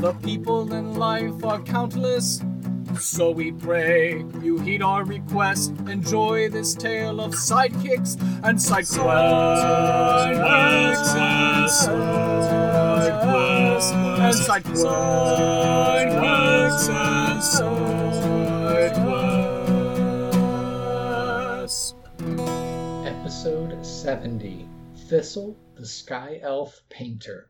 The people in life are countless. So we pray you heed our request. Enjoy this tale of sidekicks and side quests. Side and side quests and side quests. Episode 70 Thistle, the Sky Elf Painter.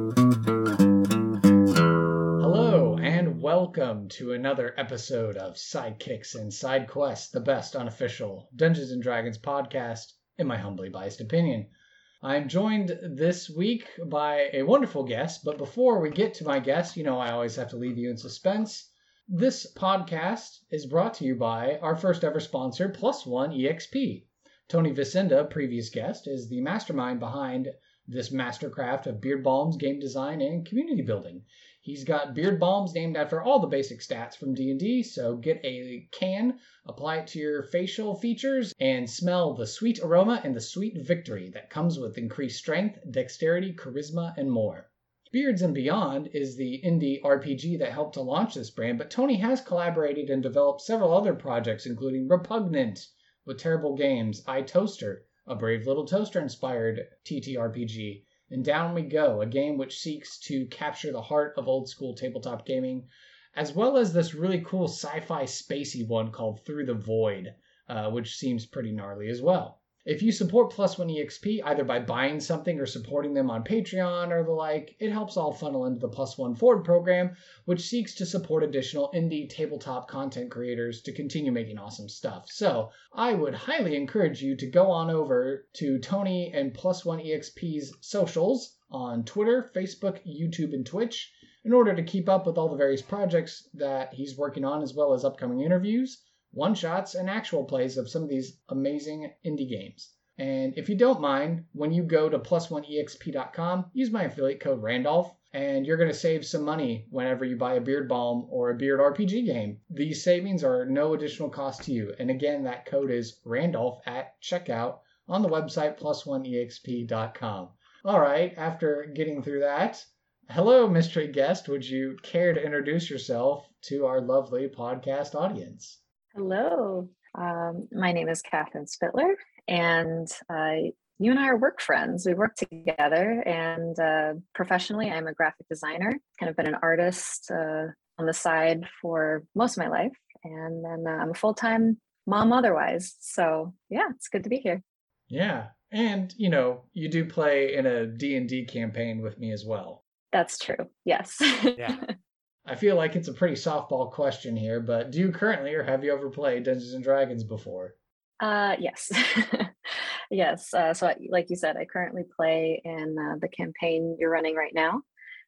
Welcome to another episode of Sidekicks and Side Quests, the best unofficial Dungeons and Dragons podcast, in my humbly biased opinion. I'm joined this week by a wonderful guest, but before we get to my guest, you know I always have to leave you in suspense. This podcast is brought to you by our first ever sponsor, Plus One EXP. Tony Vicinda, previous guest, is the mastermind behind this mastercraft of beard balms, game design, and community building. He's got beard balms named after all the basic stats from D&D, so get a can, apply it to your facial features, and smell the sweet aroma and the sweet victory that comes with increased strength, dexterity, charisma, and more. Beards and Beyond is the indie RPG that helped to launch this brand, but Tony has collaborated and developed several other projects, including Repugnant with Terrible Games, I Toaster, a Brave Little Toaster inspired TTRPG, and Down We Go, a game which seeks to capture the heart of old school tabletop gaming, as well as this really cool sci fi spacey one called Through the Void, uh, which seems pretty gnarly as well. If you support Plus One EXP either by buying something or supporting them on Patreon or the like, it helps all funnel into the Plus One Forward program, which seeks to support additional indie tabletop content creators to continue making awesome stuff. So I would highly encourage you to go on over to Tony and Plus One EXP's socials on Twitter, Facebook, YouTube, and Twitch in order to keep up with all the various projects that he's working on, as well as upcoming interviews one shots, and actual plays of some of these amazing indie games. And if you don't mind, when you go to plus1exp.com, use my affiliate code Randolph, and you're going to save some money whenever you buy a beard balm or a beard RPG game. These savings are no additional cost to you. And again, that code is Randolph at checkout on the website plus1exp.com. All right, after getting through that, hello, mystery guest. Would you care to introduce yourself to our lovely podcast audience? Hello, um, my name is Catherine Spittler, and uh, you and I are work friends. We work together, and uh, professionally, I'm a graphic designer. Kind of been an artist uh, on the side for most of my life, and then uh, I'm a full time mom otherwise. So yeah, it's good to be here. Yeah, and you know, you do play in a D and D campaign with me as well. That's true. Yes. Yeah. I feel like it's a pretty softball question here, but do you currently or have you ever played Dungeons and Dragons before? Uh, yes, yes. Uh, so, I, like you said, I currently play in uh, the campaign you're running right now,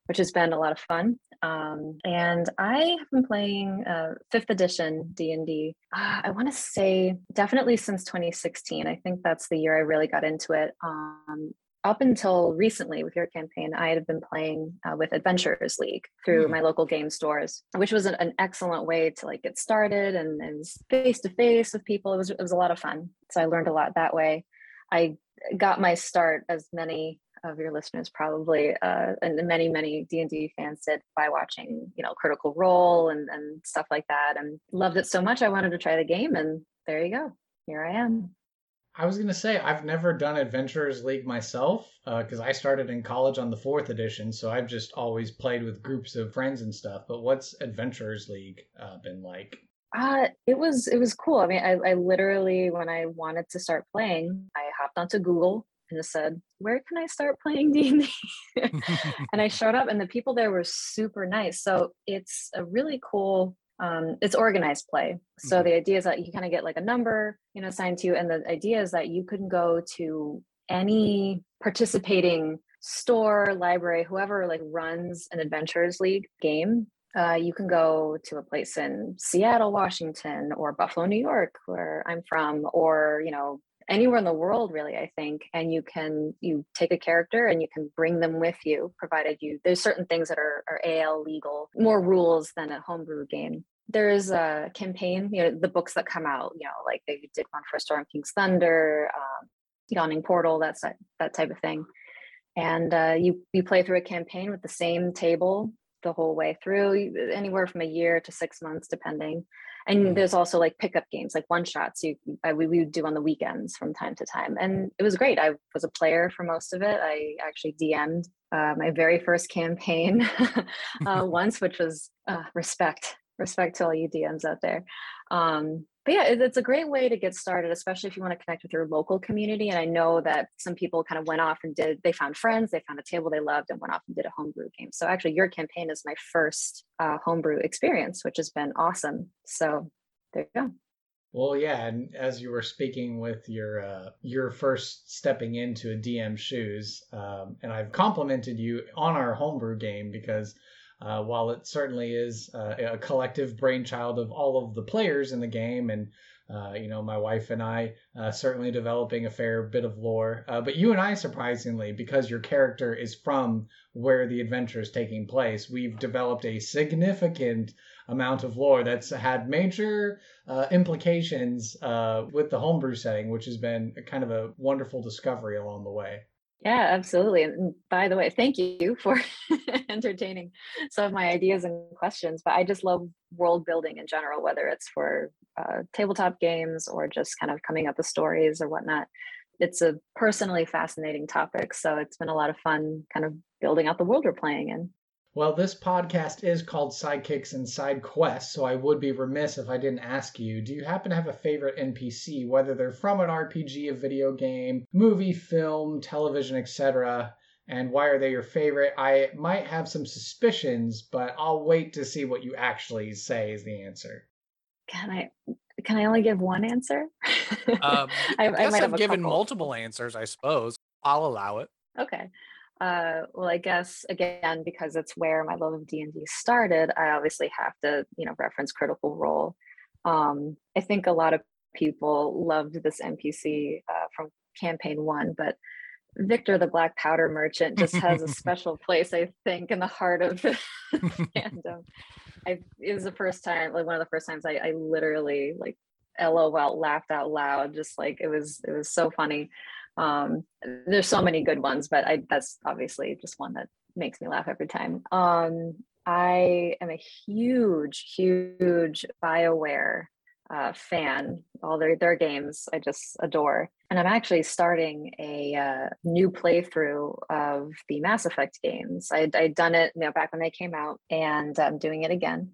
which has been a lot of fun. Um, and I have been playing uh, fifth edition D and D. Uh, want to say definitely since 2016. I think that's the year I really got into it. Um, up until recently with your campaign, I had been playing uh, with Adventurers League through Mm. my local game stores, which was an, an excellent way to like get started and and face to face with people. It was it was a lot of fun. So I learned a lot that way. I got my start, as many of your listeners probably, uh, and many many D and D fans did by watching, you know, Critical Role and and stuff like that, and loved it so much I wanted to try the game, and there you go. Here I am. I was gonna say I've never done Adventurers League myself because I started in college on the fourth edition, so I've just always played with groups of friends and stuff. But what's Adventurers League uh, been like? Uh, it was it was cool. I mean, I, I literally when I wanted to start playing, I hopped onto Google and just said, "Where can I start playing D and D?" And I showed up, and the people there were super nice. So it's a really cool. Um, it's organized play. So Mhm. the idea is that you kind of get like a number, you know, assigned to you, and the idea is that you can go to any participating store, library, whoever like runs an Adventures League game uh, you can go to a place in Seattle, Washington, or Buffalo, New York, where I'm from, or you know anywhere in the world, really. I think, and you can you take a character and you can bring them with you, provided you there's certain things that are, are AL legal, more rules than a homebrew game. There's a campaign, you know, the books that come out, you know, like they did one for Storm King's Thunder, um, Yawning Portal, that's that, that type of thing. And uh, you you play through a campaign with the same table the whole way through, anywhere from a year to six months, depending. And Mhm. there's also like pickup games, like one shots. You I, we we would do on the weekends from time to time, and it was great. I was a player for most of it. I actually DM'd uh, my very first campaign uh, once, which was uh, respect, respect to all you DMs out there. Um, but yeah, it's a great way to get started, especially if you want to connect with your local community. And I know that some people kind of went off and did, they found friends, they found a table they loved and went off and did a homebrew game. So actually your campaign is my first uh, homebrew experience, which has been awesome. So there you go. Well, yeah, and as you were speaking with your uh, your first stepping into a DM shoes, um, and I've complimented you on our homebrew game because uh, while it certainly is uh, a collective brainchild of all of the players in the game, and uh, you know my wife and I uh, certainly developing a fair bit of lore, uh, but you and I surprisingly, because your character is from where the adventure is taking place, we've developed a significant amount of lore that's had major uh, implications with the homebrew setting, which has been kind of a wonderful discovery along the way. Yeah, absolutely. And by the way, thank you for entertaining some of my ideas and questions. But I just love world building in general, whether it's for uh, tabletop games or just kind of coming up with stories or whatnot. It's a personally fascinating topic. So it's been a lot of fun kind of building out the world we're playing in. Well, this podcast is called Sidekicks and Side Quests, so I would be remiss if I didn't ask you do you happen to have a favorite NPC, whether they're from an RPG, a video game, movie, film, television, etc.? And why are they your favorite? I might have some suspicions, but I'll wait to see what you actually say is the answer. Can I can I only give one answer? Um, I, I, I guess might I've have given couple. multiple answers, I suppose. I'll allow it. Okay. Uh, well, I guess again because it's where my love of D and D started, I obviously have to, you know, reference Critical Role. Um, I think a lot of people loved this NPC uh, from Campaign One, but Victor the Black Powder Merchant just has a special place, I think, in the heart of the fandom. I it was the first time, like one of the first times I, I literally like LOL laughed out loud, just like it was it was so funny um there's so many good ones but i that's obviously just one that makes me laugh every time. Um i am a huge huge bioware uh, fan. All their their games i just adore. And i'm actually starting a uh, new playthrough of the mass effect games. I, i'd done it you know back when they came out and i'm doing it again.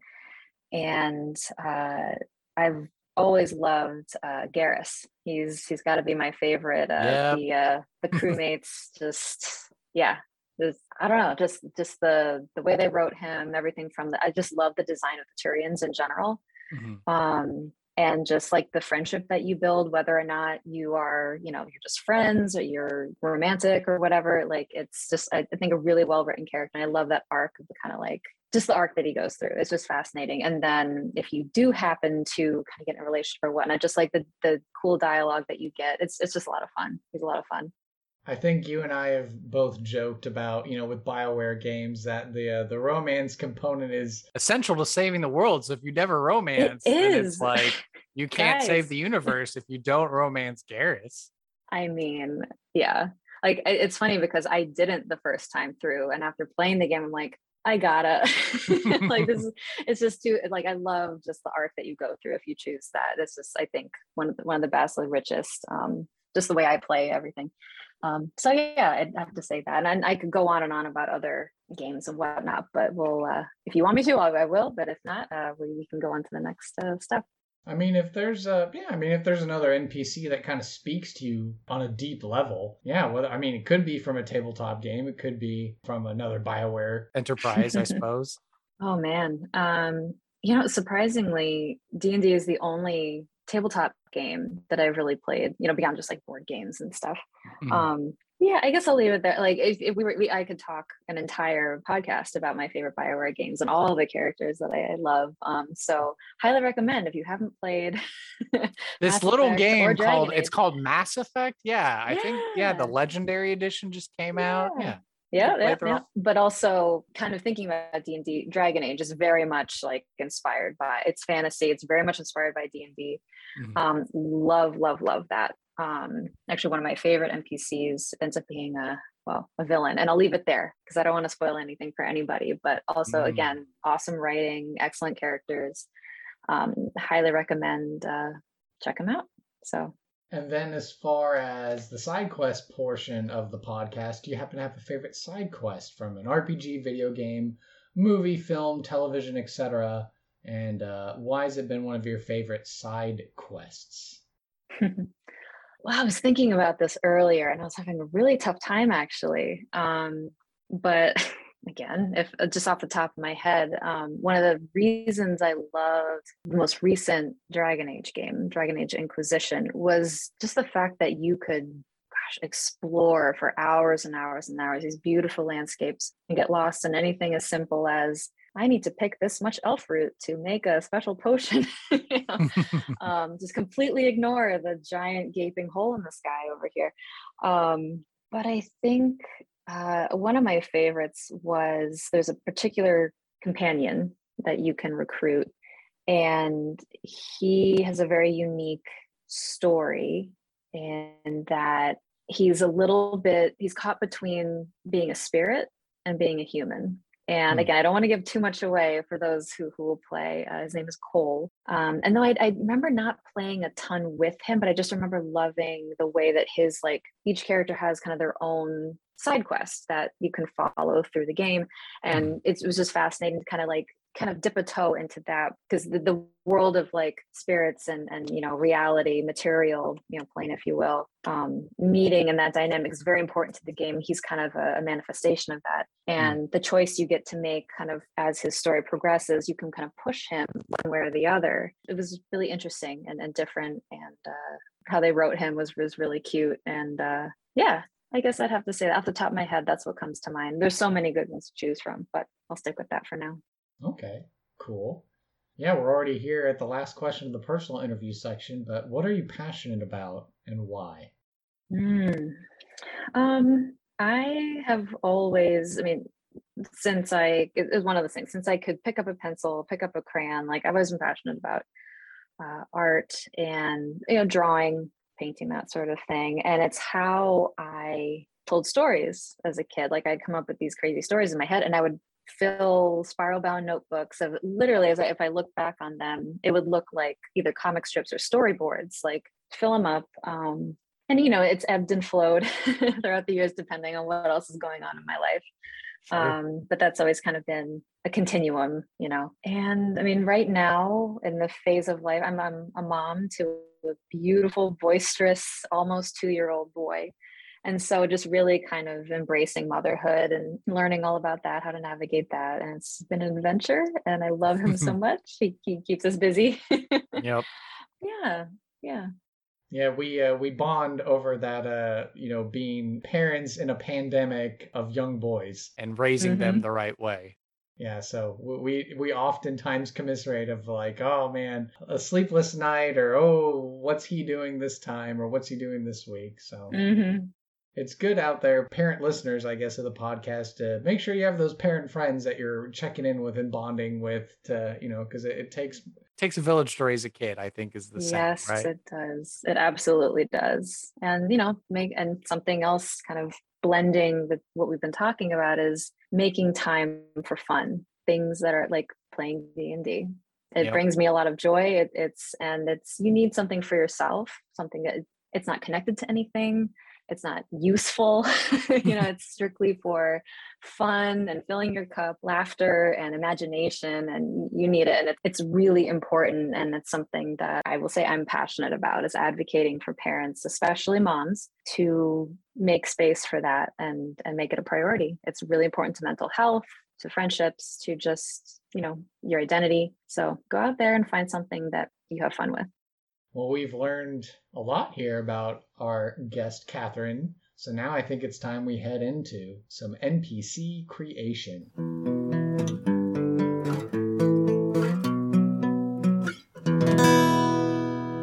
And uh, i've always loved uh, Garrus. He's he's got to be my favorite. Uh. The uh, the crewmates just yeah. Just, I don't know, just just the the way they wrote him, everything from the. I just love the design of the Turians in general, Mhm. um, and just like the friendship that you build, whether or not you are, you know, you're just friends or you're romantic or whatever. Like it's just, I, think a really well written character, and I love that arc of the kind of like just the arc that he goes through it's just fascinating and then if you do happen to kind of get in a relationship or whatnot just like the the cool dialogue that you get it's it's just a lot of fun he's a lot of fun I think you and I have both joked about, you know, with BioWare games that the uh, the romance component is Essential to saving the world. So if you never romance, then it's like you can't save the universe if you don't romance Garrus. i mean yeah. Like it's funny because i didn't the first time through and after playing the game i'm like i gotta. Like this is it's just too like i love just the arc that you go through if you choose that. It's just i think one of the, one of the best the richest um just the way i play everything Um, so yeah, I'd have to say that, and I could go on and on about other games and whatnot. But we'll, uh, if you want me to, I, I will. But if not, uh, we, we can go on to the next uh, stuff. I mean, if there's a yeah, I mean, if there's another NPC that kind of speaks to you on a deep level, yeah. Whether I mean, it could be from a tabletop game, it could be from another Bioware Enterprise, I suppose. Oh man, um, you know, surprisingly, D and D is the only tabletop game that I've really played. You know, beyond just like board games and stuff. Mhm. Um, yeah, I guess I'll leave it there. Like, if, if we were, we, I could talk an entire podcast about my favorite Bioware games and all the characters that I, I love. Um, so highly recommend if you haven't played this Mass little Effect game called it's called Mass Effect. Yeah, I think yeah, the legendary edition just came out. Yeah. Yeah. yeah, yeah, yeah. all- But also, kind of thinking about D and D, Dragon Age is very much like inspired by it's fantasy. It's very much inspired by D and D. Mhm. Um, love, love, love that. Um, actually, one of my favorite NPCs ends up being a well a villain, and I'll leave it there because I don't want to spoil anything for anybody. But also, Mm. again, awesome writing, excellent characters. Um, highly recommend uh, check them out. So And then, as far as the side quest portion of the podcast, do you happen to have a favorite side quest from an RPG, video game, movie, film, television, etc.? And uh, why has it been one of your favorite side quests? Well, I was thinking about this earlier and I was having a really tough time actually. Um, but again, if uh, just off the top of my head, um, one of the reasons I loved the most recent Dragon Age game, Dragon Age Inquisition, was just the fact that you could gosh, explore for hours and hours and hours these beautiful landscapes and get lost in anything as simple as I need to pick this much elf root to make a special potion. you know? um, just completely ignore the giant gaping hole in the sky over here. Um, but I think uh, one of my favorites was there's a particular companion that you can recruit, and he has a very unique story in that he's a little bit he's caught between being a spirit and being a human and Hmm. again, I don't want to give too much away for those who, who will play. Uh, his name is Cole. Um, and though I, I remember not playing a ton with him, but I just remember loving the way that his, like, each character has kind of their own side quests that you can follow through the game. And it was just fascinating to kind of like, kind of dip a toe into that because the, the world of like spirits and and you know reality material you know plane if you will um meeting and that dynamic is very important to the game. He's kind of a, a manifestation of that. And the choice you get to make kind of as his story progresses you can kind of push him one way or the other. It was really interesting and, and different and uh how they wrote him was was really cute. And uh yeah I guess I'd have to say that off the top of my head, that's what comes to mind. There's so many good ones to choose from, but I'll stick with that for now. Okay, cool. Yeah, we're already here at the last question of the personal interview section, but what are you passionate about and why? Mm. Um, I have always, I mean, since I, it was one of the things, since I could pick up a pencil, pick up a crayon, like I've always been passionate about uh, art and, you know, drawing, painting, that sort of thing. And it's how I told stories as a kid. Like I'd come up with these crazy stories in my head and I would fill spiral bound notebooks of literally as I, if I look back on them, it would look like either comic strips or storyboards, like fill them up. Um, and you know, it's ebbed and flowed throughout the years, depending on what else is going on in my life. Sure. Um, but that's always kind of been a continuum, you know. And I mean, right now in the phase of life, I'm, I'm a mom to a beautiful, boisterous, almost two year old boy. And so just really kind of embracing motherhood and learning all about that, how to navigate that. And it's been an adventure and I love him so much. He, he keeps us busy. Yep. yeah. Yeah. Yeah, we uh, we bond over that uh, you know, being parents in a pandemic of young boys. And raising them Mhm. the right way. Yeah, so we we oftentimes commiserate of like, oh man, a sleepless night, or oh, what's he doing this time, or what's he doing this week. So hmm it's good out there, parent listeners, I guess, of the podcast, to make sure you have those parent friends that you're checking in with and bonding with, to you know, because it, it takes Takes a village to raise a kid, I think is the saying, yes, right? it does. It absolutely does. And you know, make and something else kind of blending with what we've been talking about is making time for fun, things that are like playing D and D. It Yep. brings me a lot of joy. It, it's and it's you need something for yourself, something that it's not connected to anything. It's not useful. you know, it's strictly for fun and filling your cup, laughter and imagination, and you need it. And it's really important. And it's something that I will say I'm passionate about is advocating for parents, especially moms, to make space for that and and make it a priority. It's really important to mental health, to friendships, to just, you know, your identity. So go out there and find something that you have fun with. Well, we've learned a lot here about our guest, Catherine. So now I think it's time we head into some NPC creation.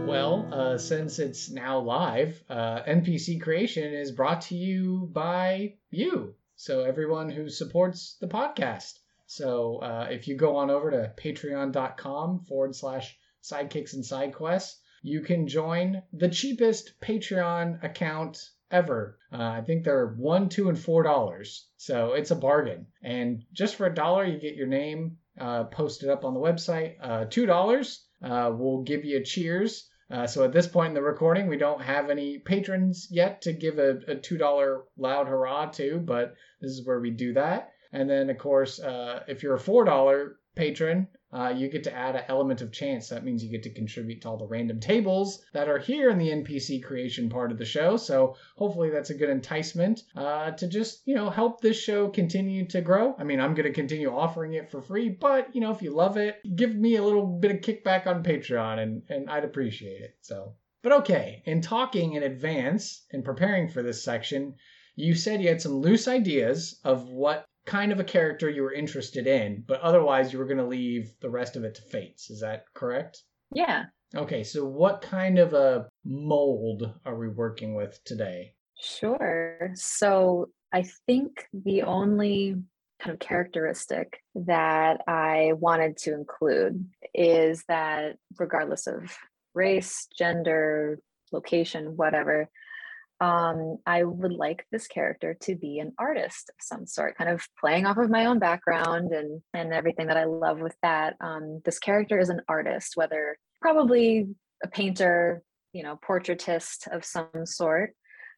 Well, uh, since it's now live, uh, NPC creation is brought to you by you. So everyone who supports the podcast. So uh, if you go on over to patreon.com forward slash sidekicks and sidequests, you can join the cheapest Patreon account ever. Uh, I think they're one, two, and four dollars. So it's a bargain. And just for a dollar, you get your name uh, posted up on the website. Uh, two dollars, uh, we'll give you a cheers. Uh, so at this point in the recording, we don't have any patrons yet to give a, a two dollar loud hurrah to, but this is where we do that. And then, of course, uh, if you're a four dollar patron, uh, you get to add an element of chance. That means you get to contribute to all the random tables that are here in the NPC creation part of the show. So hopefully that's a good enticement uh, to just, you know, help this show continue to grow. I mean, I'm going to continue offering it for free, but, you know, if you love it, give me a little bit of kickback on Patreon and, and I'd appreciate it. So, but okay, in talking in advance and preparing for this section, you said you had some loose ideas of what kind of a character you were interested in, but otherwise you were going to leave the rest of it to fates. Is that correct? Yeah. Okay, so what kind of a mold are we working with today? Sure. So I think the only kind of characteristic that I wanted to include is that regardless of race, gender, location, whatever, um, I would like this character to be an artist of some sort, kind of playing off of my own background and and everything that I love with that. Um, this character is an artist, whether probably a painter, you know, portraitist of some sort,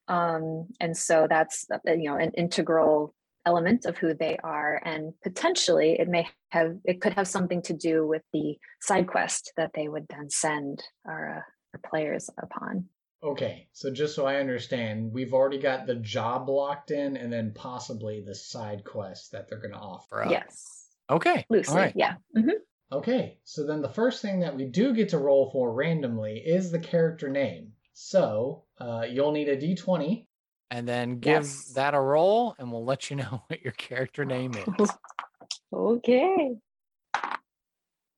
um, and so that's uh, you know an integral element of who they are. And potentially it may have it could have something to do with the side quest that they would then send our, uh, our players upon Okay, so just so I understand, we've already got the job locked in and then possibly the side quest that they're going to offer up. Yes. Okay. Loosely, All right. yeah. hmm Okay, so then the first thing that we do get to roll for randomly is the character name. So uh, you'll need a d20. And then give Yes. that a roll, and we'll let you know what your character name is. okay.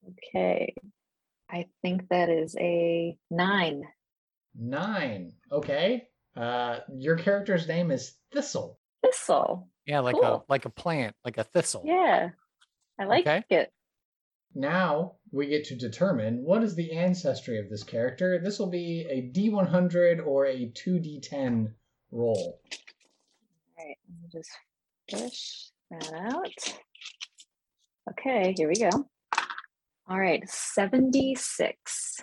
Okay. I think that is a nine. Nine. Okay. Uh, your character's name is Thistle. Thistle. Yeah, like a like a plant, like a thistle. Yeah. I like Okay. it. Now we get to determine what is the ancestry of this character. This will be a D100 or a 2D10 roll. All right. Let me just fish that out. Okay, here we go. All right, 76.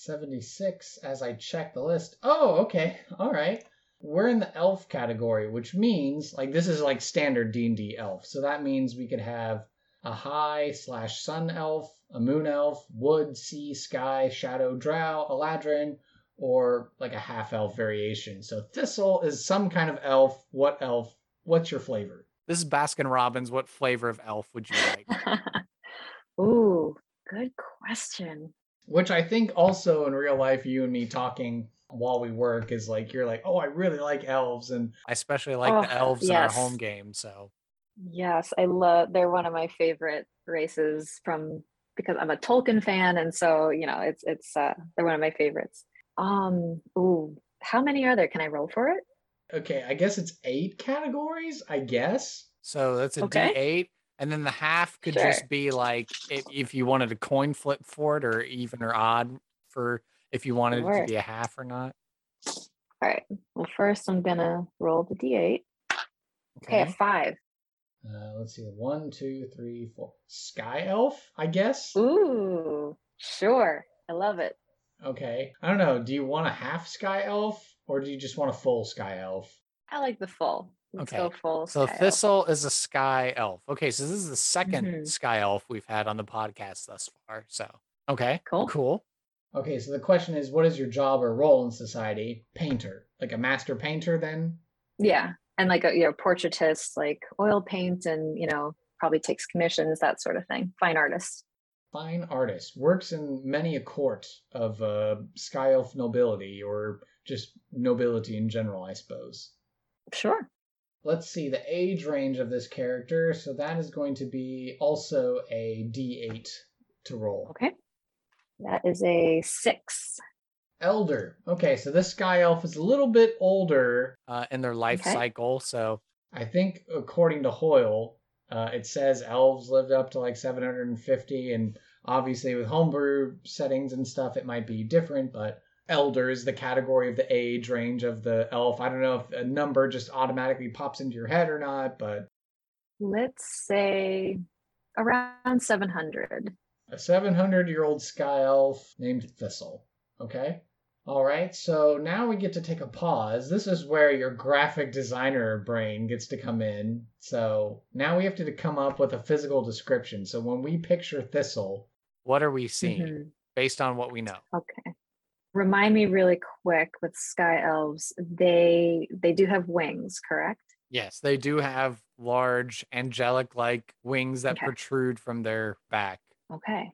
76 as I check the list. Oh, okay. All right. We're in the elf category, which means like this is like standard D&D elf. So that means we could have a high slash sun elf, a moon elf, wood, sea, sky, shadow, drow, eladrin, or like a half elf variation. So thistle is some kind of elf. What elf? What's your flavor? This is Baskin Robbins. What flavor of elf would you like? Ooh, good question. Which I think also in real life, you and me talking while we work is like you're like, oh, I really like elves, and I especially like the Oh, elves in our home game. So Yes, I love they're one of my favorite races from because I'm a Tolkien fan and so, you know, it's it's uh they're one of my favorites. Um, ooh, how many are there? Can I roll for it? okay, I guess it's eight categories. I guess. so that's a Okay. 8 and then the half could Sure. just be like if, if you wanted a coin flip for it, or even or odd for if you wanted it to be a half or not. All right. Well, first I'm gonna roll the D8. Okay, a five. Uh, let's see, one, two, three, four. Sky elf, I guess. Ooh, sure. I love it. Okay, I don't know. Do you want a half sky elf or do you just want a full sky elf? I like the full. Let's Okay, go full. So Sky Elf. Thistle is a sky elf. Okay, so this is the 2nd Mhm. sky elf we've had on the podcast thus far. So okay, Cool. cool. Okay, so the question is, what is your job or role in society? Painter, like a master painter, then? Yeah, and like a you know portraitist, like oil paint, and you know probably takes commissions, that sort of thing. Fine artist. Fine artist, works in many a court of uh, sky elf nobility or just nobility in general, I suppose. Sure. Let's see the age range of this character. So that is going to be also a D8 to roll. Okay. That is a six. Elder. Okay, so this sky elf is a little bit older. Uh, in their life Okay. cycle. So I think according to Hoyle, uh, it says elves lived up to like 750, and obviously with homebrew settings and stuff, it might be different. But elder is the category of the age range of the elf. I don't know if a number just automatically pops into your head or not, but Let's say around seven hundred. a 700 year old sky elf named Thistle. Okay? All right, so now we get to take a pause. This is where your graphic designer brain gets to come in. So now we have to come up with a physical description. So when we picture Thistle, what are we seeing Mhm. based on what we know? Okay. Remind me really quick with sky elves. They they do have wings, correct? Yes, they do have large angelic like wings that Okay. protrude from their back. Okay.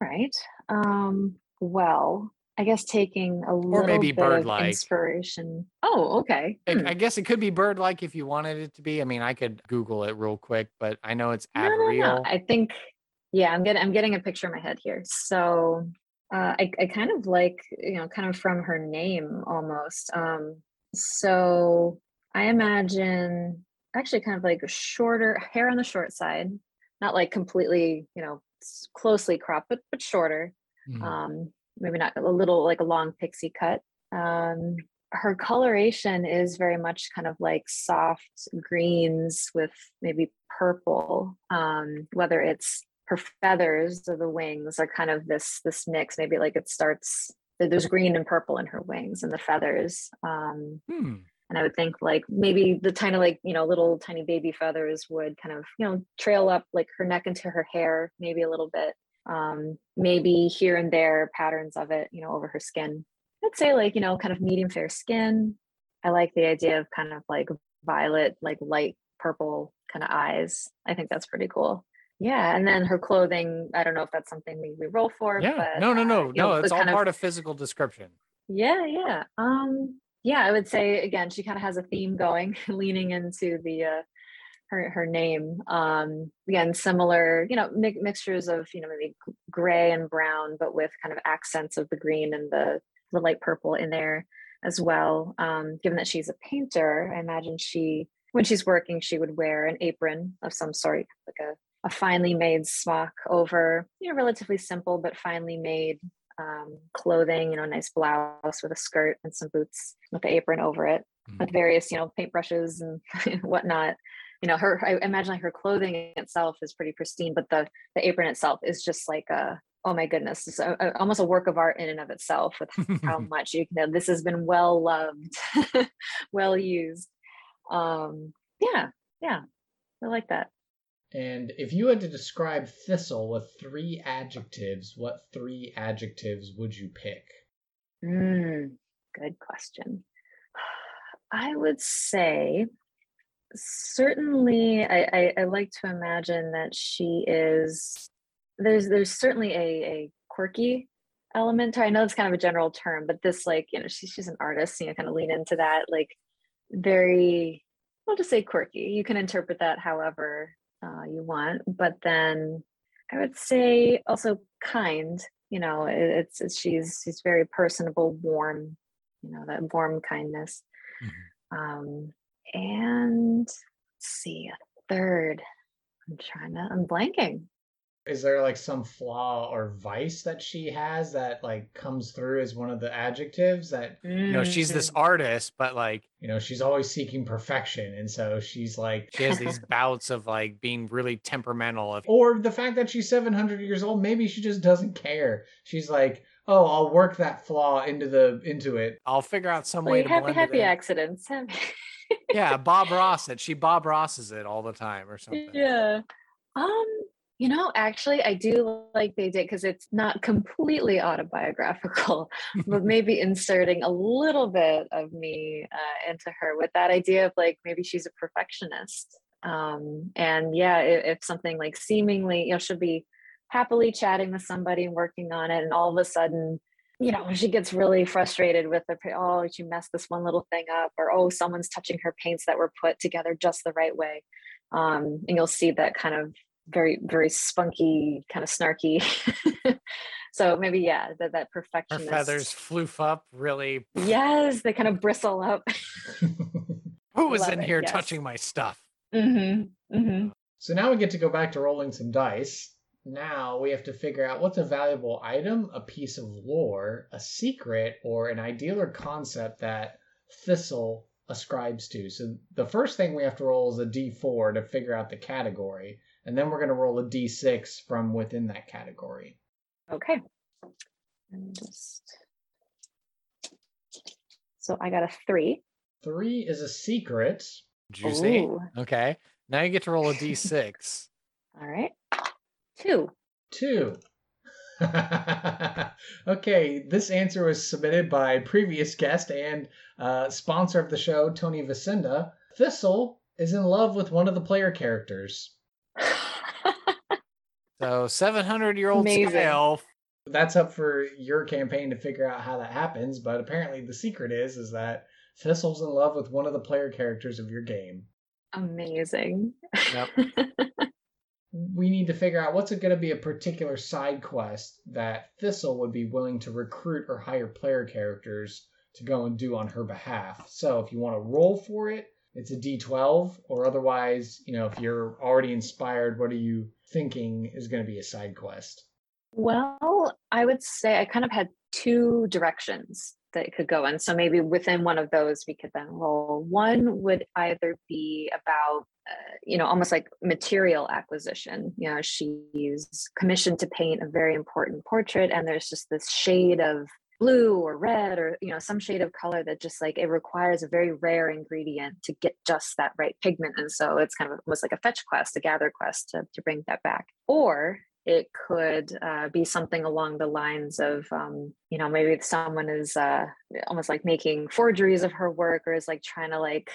Right. Um, well, I guess taking a little maybe bit of inspiration. Oh, okay. I- Hmm. I guess it could be bird like if you wanted it to be. I mean, I could Google it real quick, but I know it's No, no, no. I think, yeah, I'm getting I'm getting a picture in my head here. So uh, I I kind of like you know kind of from her name almost. Um, so I imagine actually kind of like a shorter hair on the short side, not like completely you know closely cropped, but but shorter. Mhm. um, maybe not a little like a long pixie cut. Um, her coloration is very much kind of like soft greens with maybe purple. Um, whether it's her feathers or the wings are kind of this this mix. Maybe like it starts there's green and purple in her wings and the feathers. Um, Hmm. and I would think like maybe the tiny like you know little tiny baby feathers would kind of you know trail up like her neck into her hair maybe a little bit um maybe here and there patterns of it you know over her skin i'd say like you know kind of medium fair skin i like the idea of kind of like violet like light purple kind of eyes i think that's pretty cool yeah and then her clothing i don't know if that's something we, we roll for Yeah. but No, no, uh, no, know, no. It's all kind of- part of physical description. yeah, yeah. Um, yeah, I would say again, she kind of has a theme going, leaning into the uh her her name. Um, again, similar, you know, mi- mixtures of you know maybe gray and brown, but with kind of accents of the green and the the light purple in there as well. Um, given that she's a painter, I imagine she when she's working, she would wear an apron of some sort, like a a finely made smock over, you know, relatively simple but finely made um, clothing, you know, nice blouse with a skirt and some boots with the apron over it, Mhm. with various, you know, paintbrushes and whatnot. You know, her, I imagine like her clothing itself is pretty pristine, but the the apron itself is just like a, oh my goodness, it's a, a- almost a work of art in and of itself with how much you know this has been well loved, well used. Um, yeah, yeah, I like that. And if you had to describe Thistle with three adjectives, what three adjectives would you pick? Mm, good question. I would say certainly I, I, I like to imagine that she is there's there's certainly a, a quirky element. I know it's kind of a general term, but this like, you know, she, she's an artist, you know, kind of lean into that, like very I'll just say quirky. You can interpret that however uh, you want, but then I would say also kind. You know, it, it's, it's she's she's very personable, warm. You know that warm kindness. Um, and let's see a third. I'm trying to. I'm blanking. Is there like some flaw or vice that she has that like comes through as one of the adjectives that you know, she's this Mm. artist, but like you know she's always seeking perfection and so she's like she has these bouts of like being really temperamental. If or the fact that she's 700 years old maybe she just doesn't care she's like oh, I'll work that flaw into the into it. I'll figure out some way to happy blend happy it in. accidents. Yeah, Bob Ross it. She Bob Rosses it all the time or something. yeah. Um, you know, actually I do like they did because it's not completely autobiographical, but maybe inserting a little bit of me uh, into her with that idea of like maybe she's a perfectionist. Um, and yeah, if, if something like seemingly, you know, she'll be happily chatting with somebody and working on it, and all of a sudden, you know, she gets really frustrated with the oh, she messed this one little thing up, or oh, someone's touching her paints that were put together just the right way. Um, and you'll see that kind of very, very spunky, kind of snarky. so maybe yeah, that that Her perfectionist. feathers floof up really. Yes, they kind of bristle up. Who was love in it, here yes. touching my stuff? mm-hmm, mm-hmm. so now we get to go back to rolling some dice. Now we have to figure out what's a valuable item, a piece of lore, a secret, or an ideal or concept that Thistle ascribes to. So the first thing we have to roll is a d4 to figure out the category, and then we're going to roll a d6 from within that category. Okay. Let me just. So I got a three. Three is a secret. Juicy. Ooh, Okay. Now you get to roll a d6. all right. Two. Two. okay, this answer was submitted by previous guest and uh, sponsor of the show, Tony Vicinda. Thistle is in love with one of the player characters. So 700 year old Amazing. sky elf. That's up for your campaign to figure out how that happens, but apparently the secret is is that Thistle's in love with one of the player characters of your game. Amazing. Yep. we need to figure out what's going to be a particular side quest that Thistle would be willing to recruit or hire player characters to go and do on her behalf. So if you want to roll for it, it's a d12, or otherwise, you know, if you're already inspired, what are you thinking is going to be a side quest? Well, I would say I kind of had two directions that it could go in. So maybe within one of those, we could then roll. One would either be about, uh, you know, almost like material acquisition. You know, she's commissioned to paint a very important portrait, and there's just this shade of blue or red or you know some shade of color that just like it requires a very rare ingredient to get just that right pigment. And so it's kind of almost like a fetch quest a gather quest to, to bring that back. Or it could uh, be something along the lines of um, you know maybe someone is uh, almost like making forgeries of her work or is like trying to like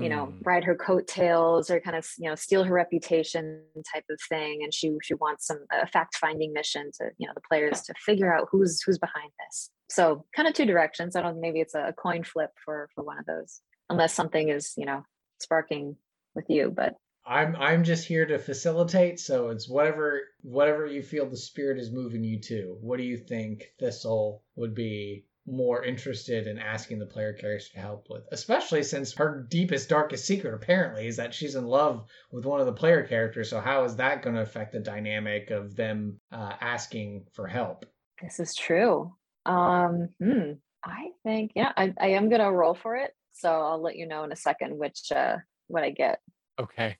you know Mm. ride her coattails or kind of you know steal her reputation type of thing. And she she wants some a fact finding mission to you know the players to figure out who's who's behind this. So kind of two directions. I don't maybe it's a coin flip for for one of those unless something is you know sparking with you but I'm I'm just here to facilitate, so it's whatever whatever you feel the spirit is moving you to. What do you think Thistle would be more interested in asking the player characters to help with? Especially since her deepest, darkest secret apparently is that she's in love with one of the player characters. So how is that going to affect the dynamic of them uh, asking for help? this is true um hmm, i think yeah I, I am gonna roll for it so i'll let you know in a second which uh what i get Okay.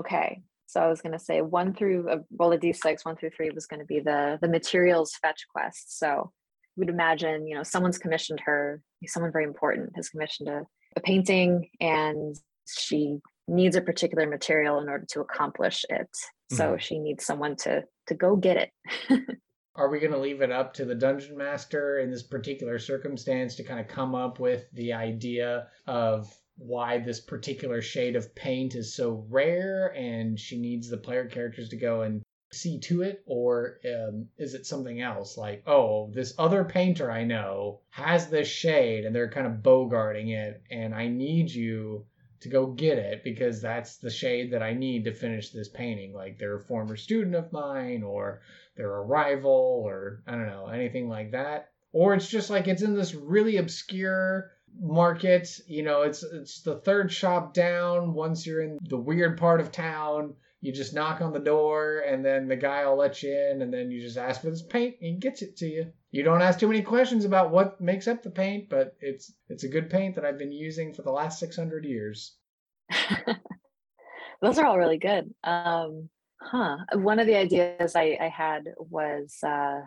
Okay, so I was going to say one through uh, roll a d6, one through three was going to be the the materials fetch quest. So we'd imagine, you know, someone's commissioned her, someone very important has commissioned a, a painting, and she needs a particular material in order to accomplish it. So she needs someone to to go get it. Are we going to leave it up to the dungeon master in this particular circumstance to kind of come up with the idea of why this particular shade of paint is so rare and she needs the player characters to go and see to it? Or um, is it something else like, oh, this other painter I know has this shade and they're kind of bogarting it and I need you to go get it because that's the shade that I need to finish this painting. Like they're a former student of mine or they're a rival or I don't know, anything like that. Or it's just like it's in this really obscure market, you know, it's it's the third shop down once you're in the weird part of town. You just knock on the door and then the guy will let you in and then you just ask for this paint and he gets it to you. You don't ask too many questions about what makes up the paint, but it's it's a good paint that I've been using for the last 600 years. Those are all really good. Um, huh. One of the ideas I, I had was uh,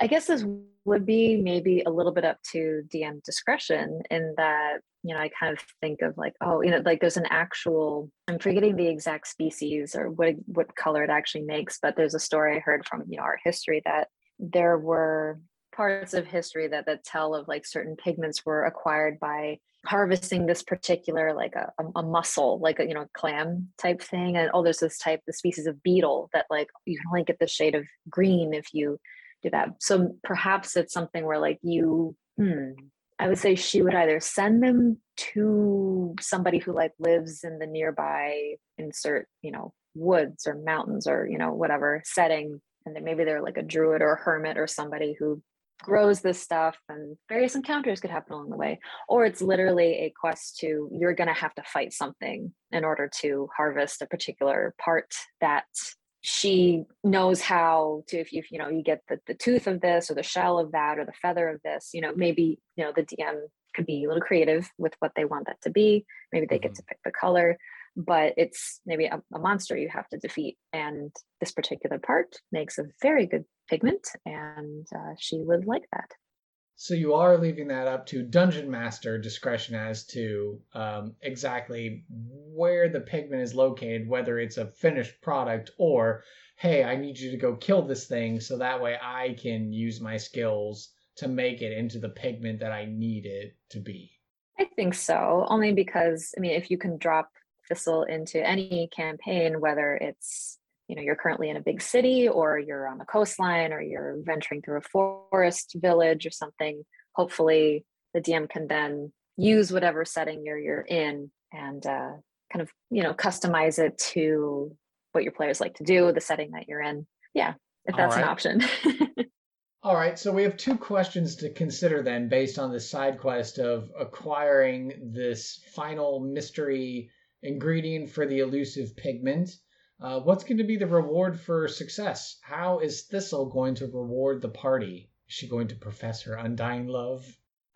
I guess this would be maybe a little bit up to DM discretion in that, you know, I kind of think of like, oh, you know, like there's an actual, I'm forgetting the exact species or what what color it actually makes, but there's a story I heard from, you know, art history that there were parts of history that that tell of like certain pigments were acquired by harvesting this particular like a, a mussel like a you know clam type thing. And oh there's this type the species of beetle that like you can only get the shade of green if you do that. So perhaps it's something where like you hmm, i would say she would either send them to somebody who like lives in the nearby insert you know woods or mountains or you know whatever setting. And then maybe they're like a druid or a hermit or somebody who grows this stuff and various encounters could happen along the way. Or it's literally a quest to you're going to have to fight something in order to harvest a particular part that she knows how to if you you know you get the, the tooth of this or the shell of that or the feather of this you know maybe you know the dm could be a little creative with what they want that to be maybe they mm-hmm. get to pick the color but it's maybe a, a, monster you have to defeat. And this particular part makes a very good pigment, and uh, she would like that. So you are leaving that up to dungeon master discretion as to um, exactly where the pigment is located, whether it's a finished product or, hey, I need you to go kill this thing so that way I can use my skills to make it into the pigment that I need it to be. I think so, only because I mean, if you can drop Thistle into any campaign, whether it's you know you're currently in a big city or you're on the coastline or you're venturing through a forest village or something. Hopefully, the DM can then use whatever setting you're you're in and uh, kind of you know customize it to what your players like to do, the setting that you're in. Yeah, if that's right. an option. All right, so we have two questions to consider then, based on the side quest of acquiring this final mystery ingredient for the elusive pigment. Uh, what's going to be the reward for success? How is Thistle going to reward the party? Is she going to profess her undying love?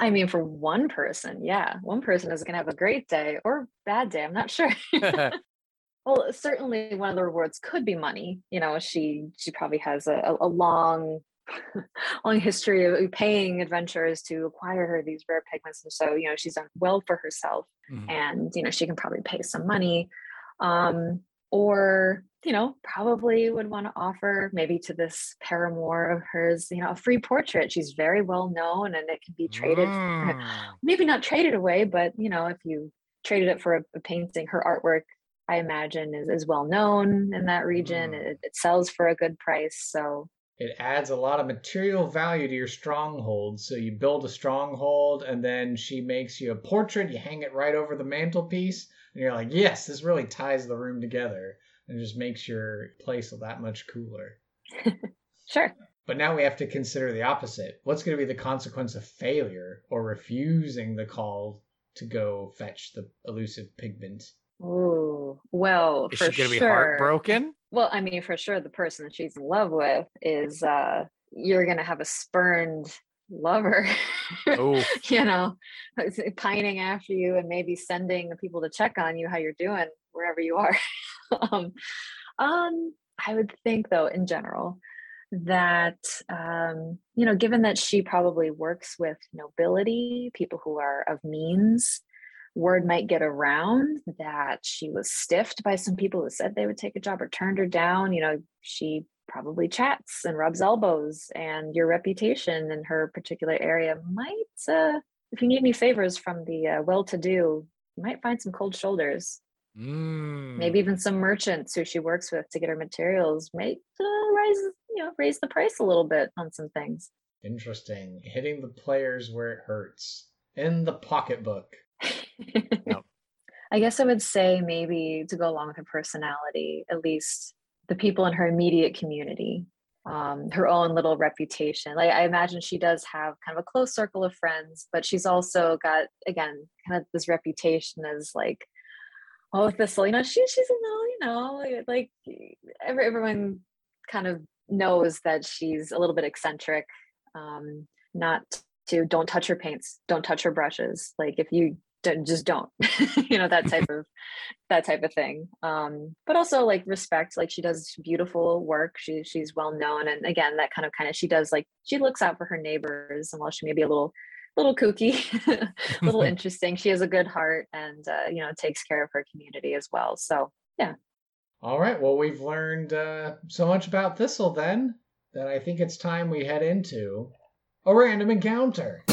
I mean, for one person, yeah, one person is going to have a great day or bad day. I'm not sure. well, certainly one of the rewards could be money. You know, she she probably has a, a long long history of paying adventurers to acquire her these rare pigments and so you know she's done well for herself mm-hmm. and you know she can probably pay some money um or you know probably would want to offer maybe to this paramour of hers you know a free portrait she's very well known and it can be traded mm. maybe not traded away but you know if you traded it for a, a painting her artwork i imagine is, is well known in that region mm. it, it sells for a good price so it adds a lot of material value to your stronghold. So you build a stronghold, and then she makes you a portrait. You hang it right over the mantelpiece, and you're like, yes, this really ties the room together, and just makes your place that much cooler. sure. But now we have to consider the opposite. What's going to be the consequence of failure or refusing the call to go fetch the elusive pigment? Ooh, well, is she going to sure. be heartbroken? Well, I mean, for sure, the person that she's in love with is uh you're gonna have a spurned lover, you know, pining after you and maybe sending people to check on you how you're doing wherever you are. um, um, I would think though, in general, that um, you know, given that she probably works with nobility, people who are of means, word might get around that she was stiffed by some people who said they would take a job or turned her down. You know, she probably chats and rubs elbows, and your reputation in her particular area might, uh, if you need any favors from the uh, well to do, you might find some cold shoulders. Mm. Maybe even some merchants who she works with to get her materials might uh, rise, you know, raise the price a little bit on some things. Interesting. Hitting the players where it hurts in the pocketbook. I guess I would say maybe to go along with her personality, at least the people in her immediate community, um, her own little reputation. Like I imagine she does have kind of a close circle of friends, but she's also got again kind of this reputation as like, oh Thistle, you know, she she's a little, you know, like every, everyone kind of knows that she's a little bit eccentric, um, not to don't touch her paints, don't touch her brushes. Like if you just don't you know that type of that type of thing. Um but also like respect like she does beautiful work. She she's well known and again that kind of kind of she does like she looks out for her neighbors and while she may be a little little kooky a little interesting she has a good heart and uh, you know takes care of her community as well. So yeah. All right. Well we've learned uh, so much about thistle then that i think it's time we head into a random encounter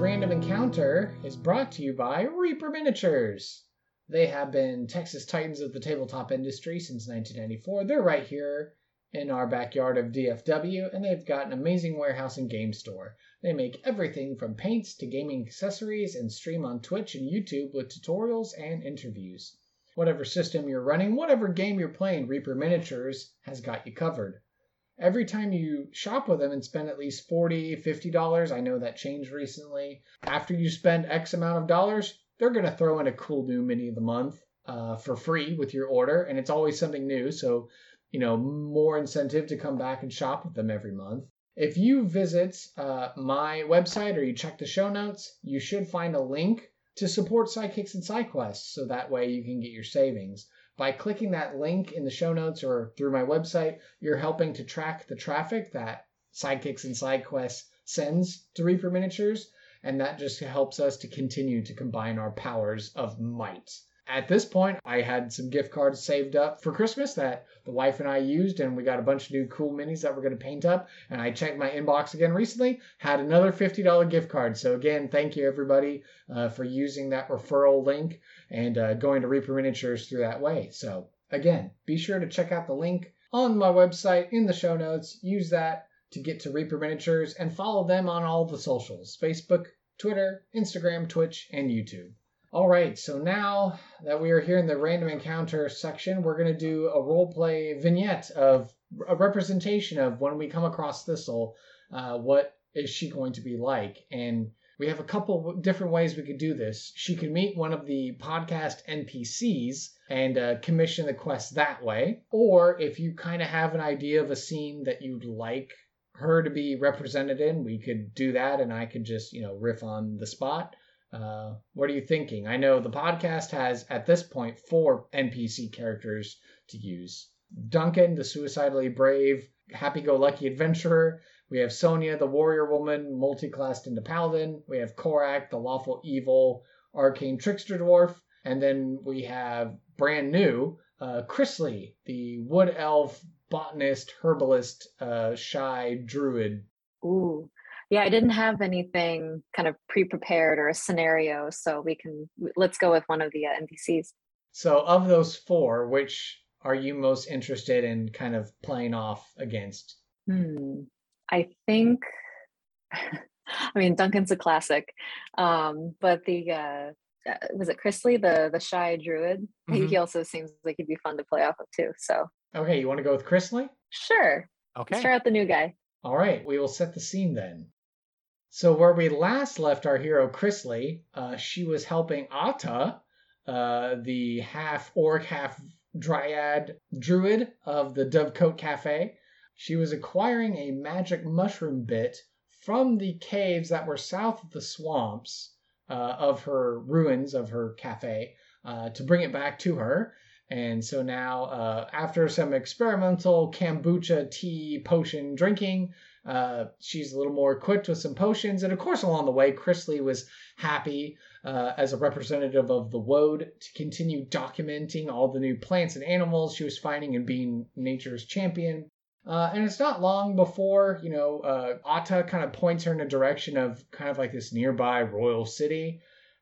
random encounter is brought to you by Reaper Miniatures. They have been Texas Titans of the tabletop industry since 1994. They're right here in our backyard of DFW, and they've got an amazing warehouse and game store. They make everything from paints to gaming accessories and stream on Twitch and YouTube with tutorials and interviews. Whatever system you're running, whatever game you're playing, Reaper Miniatures has got you covered every time you shop with them and spend at least 40 50 dollars i know that changed recently after you spend x amount of dollars they're going to throw in a cool new mini of the month uh, for free with your order and it's always something new so you know more incentive to come back and shop with them every month. If you visit uh, my website or you check the show notes you should find a link to support sidekicks and sidequests so that way you can get your savings by clicking that link in the show notes or through my website, you're helping to track the traffic that Sidekicks and SideQuests sends to Reaper Miniatures, and that just helps us to continue to combine our powers of might at this point, I had some gift cards saved up for Christmas that the wife and I used, and we got a bunch of new cool minis that we're going to paint up. And I checked my inbox again recently, had another $50 gift card. So, again, thank you everybody uh, for using that referral link and uh, going to Reaper Miniatures through that way. So, again, be sure to check out the link on my website in the show notes. Use that to get to Reaper Miniatures and follow them on all the socials Facebook, Twitter, Instagram, Twitch, and YouTube. All right, so now that we are here in the random encounter section, we're going to do a role play vignette of a representation of when we come across Thistle, uh, what is she going to be like? And we have a couple different ways we could do this. She could meet one of the podcast NPCs and uh, commission the quest that way. Or if you kind of have an idea of a scene that you'd like her to be represented in, we could do that and I could just, you know, riff on the spot. Uh, what are you thinking? I know the podcast has, at this point, four NPC characters to use Duncan, the suicidally brave, happy go lucky adventurer. We have Sonia, the warrior woman, multi-classed into paladin. We have Korak, the lawful evil arcane trickster dwarf. And then we have brand new uh, Chrisley, the wood elf, botanist, herbalist, uh, shy druid. Ooh, yeah, I didn't have anything kind of pre-prepared or a scenario, so we can let's go with one of the uh, NPCs. So, of those four, which are you most interested in kind of playing off against? Hmm. I think. I mean, Duncan's a classic, um, but the uh, uh, was it Chrisley, the the shy druid? Mm-hmm. He also seems like he'd be fun to play off of too. So. Okay, you want to go with Chrisley? Sure. Okay. Let's try out the new guy. All right, we will set the scene then. So where we last left our hero Chrisley, uh, she was helping Ata, uh, the half orc, half dryad druid of the Dovecote Cafe. She was acquiring a magic mushroom bit from the caves that were south of the swamps uh, of her ruins of her cafe uh, to bring it back to her. And so now, uh, after some experimental kombucha tea potion drinking, uh, she's a little more equipped with some potions. And of course, along the way, Chrisley was happy uh, as a representative of the Woad to continue documenting all the new plants and animals she was finding and being nature's champion. Uh, and it's not long before, you know, uh, Ata kind of points her in a direction of kind of like this nearby royal city.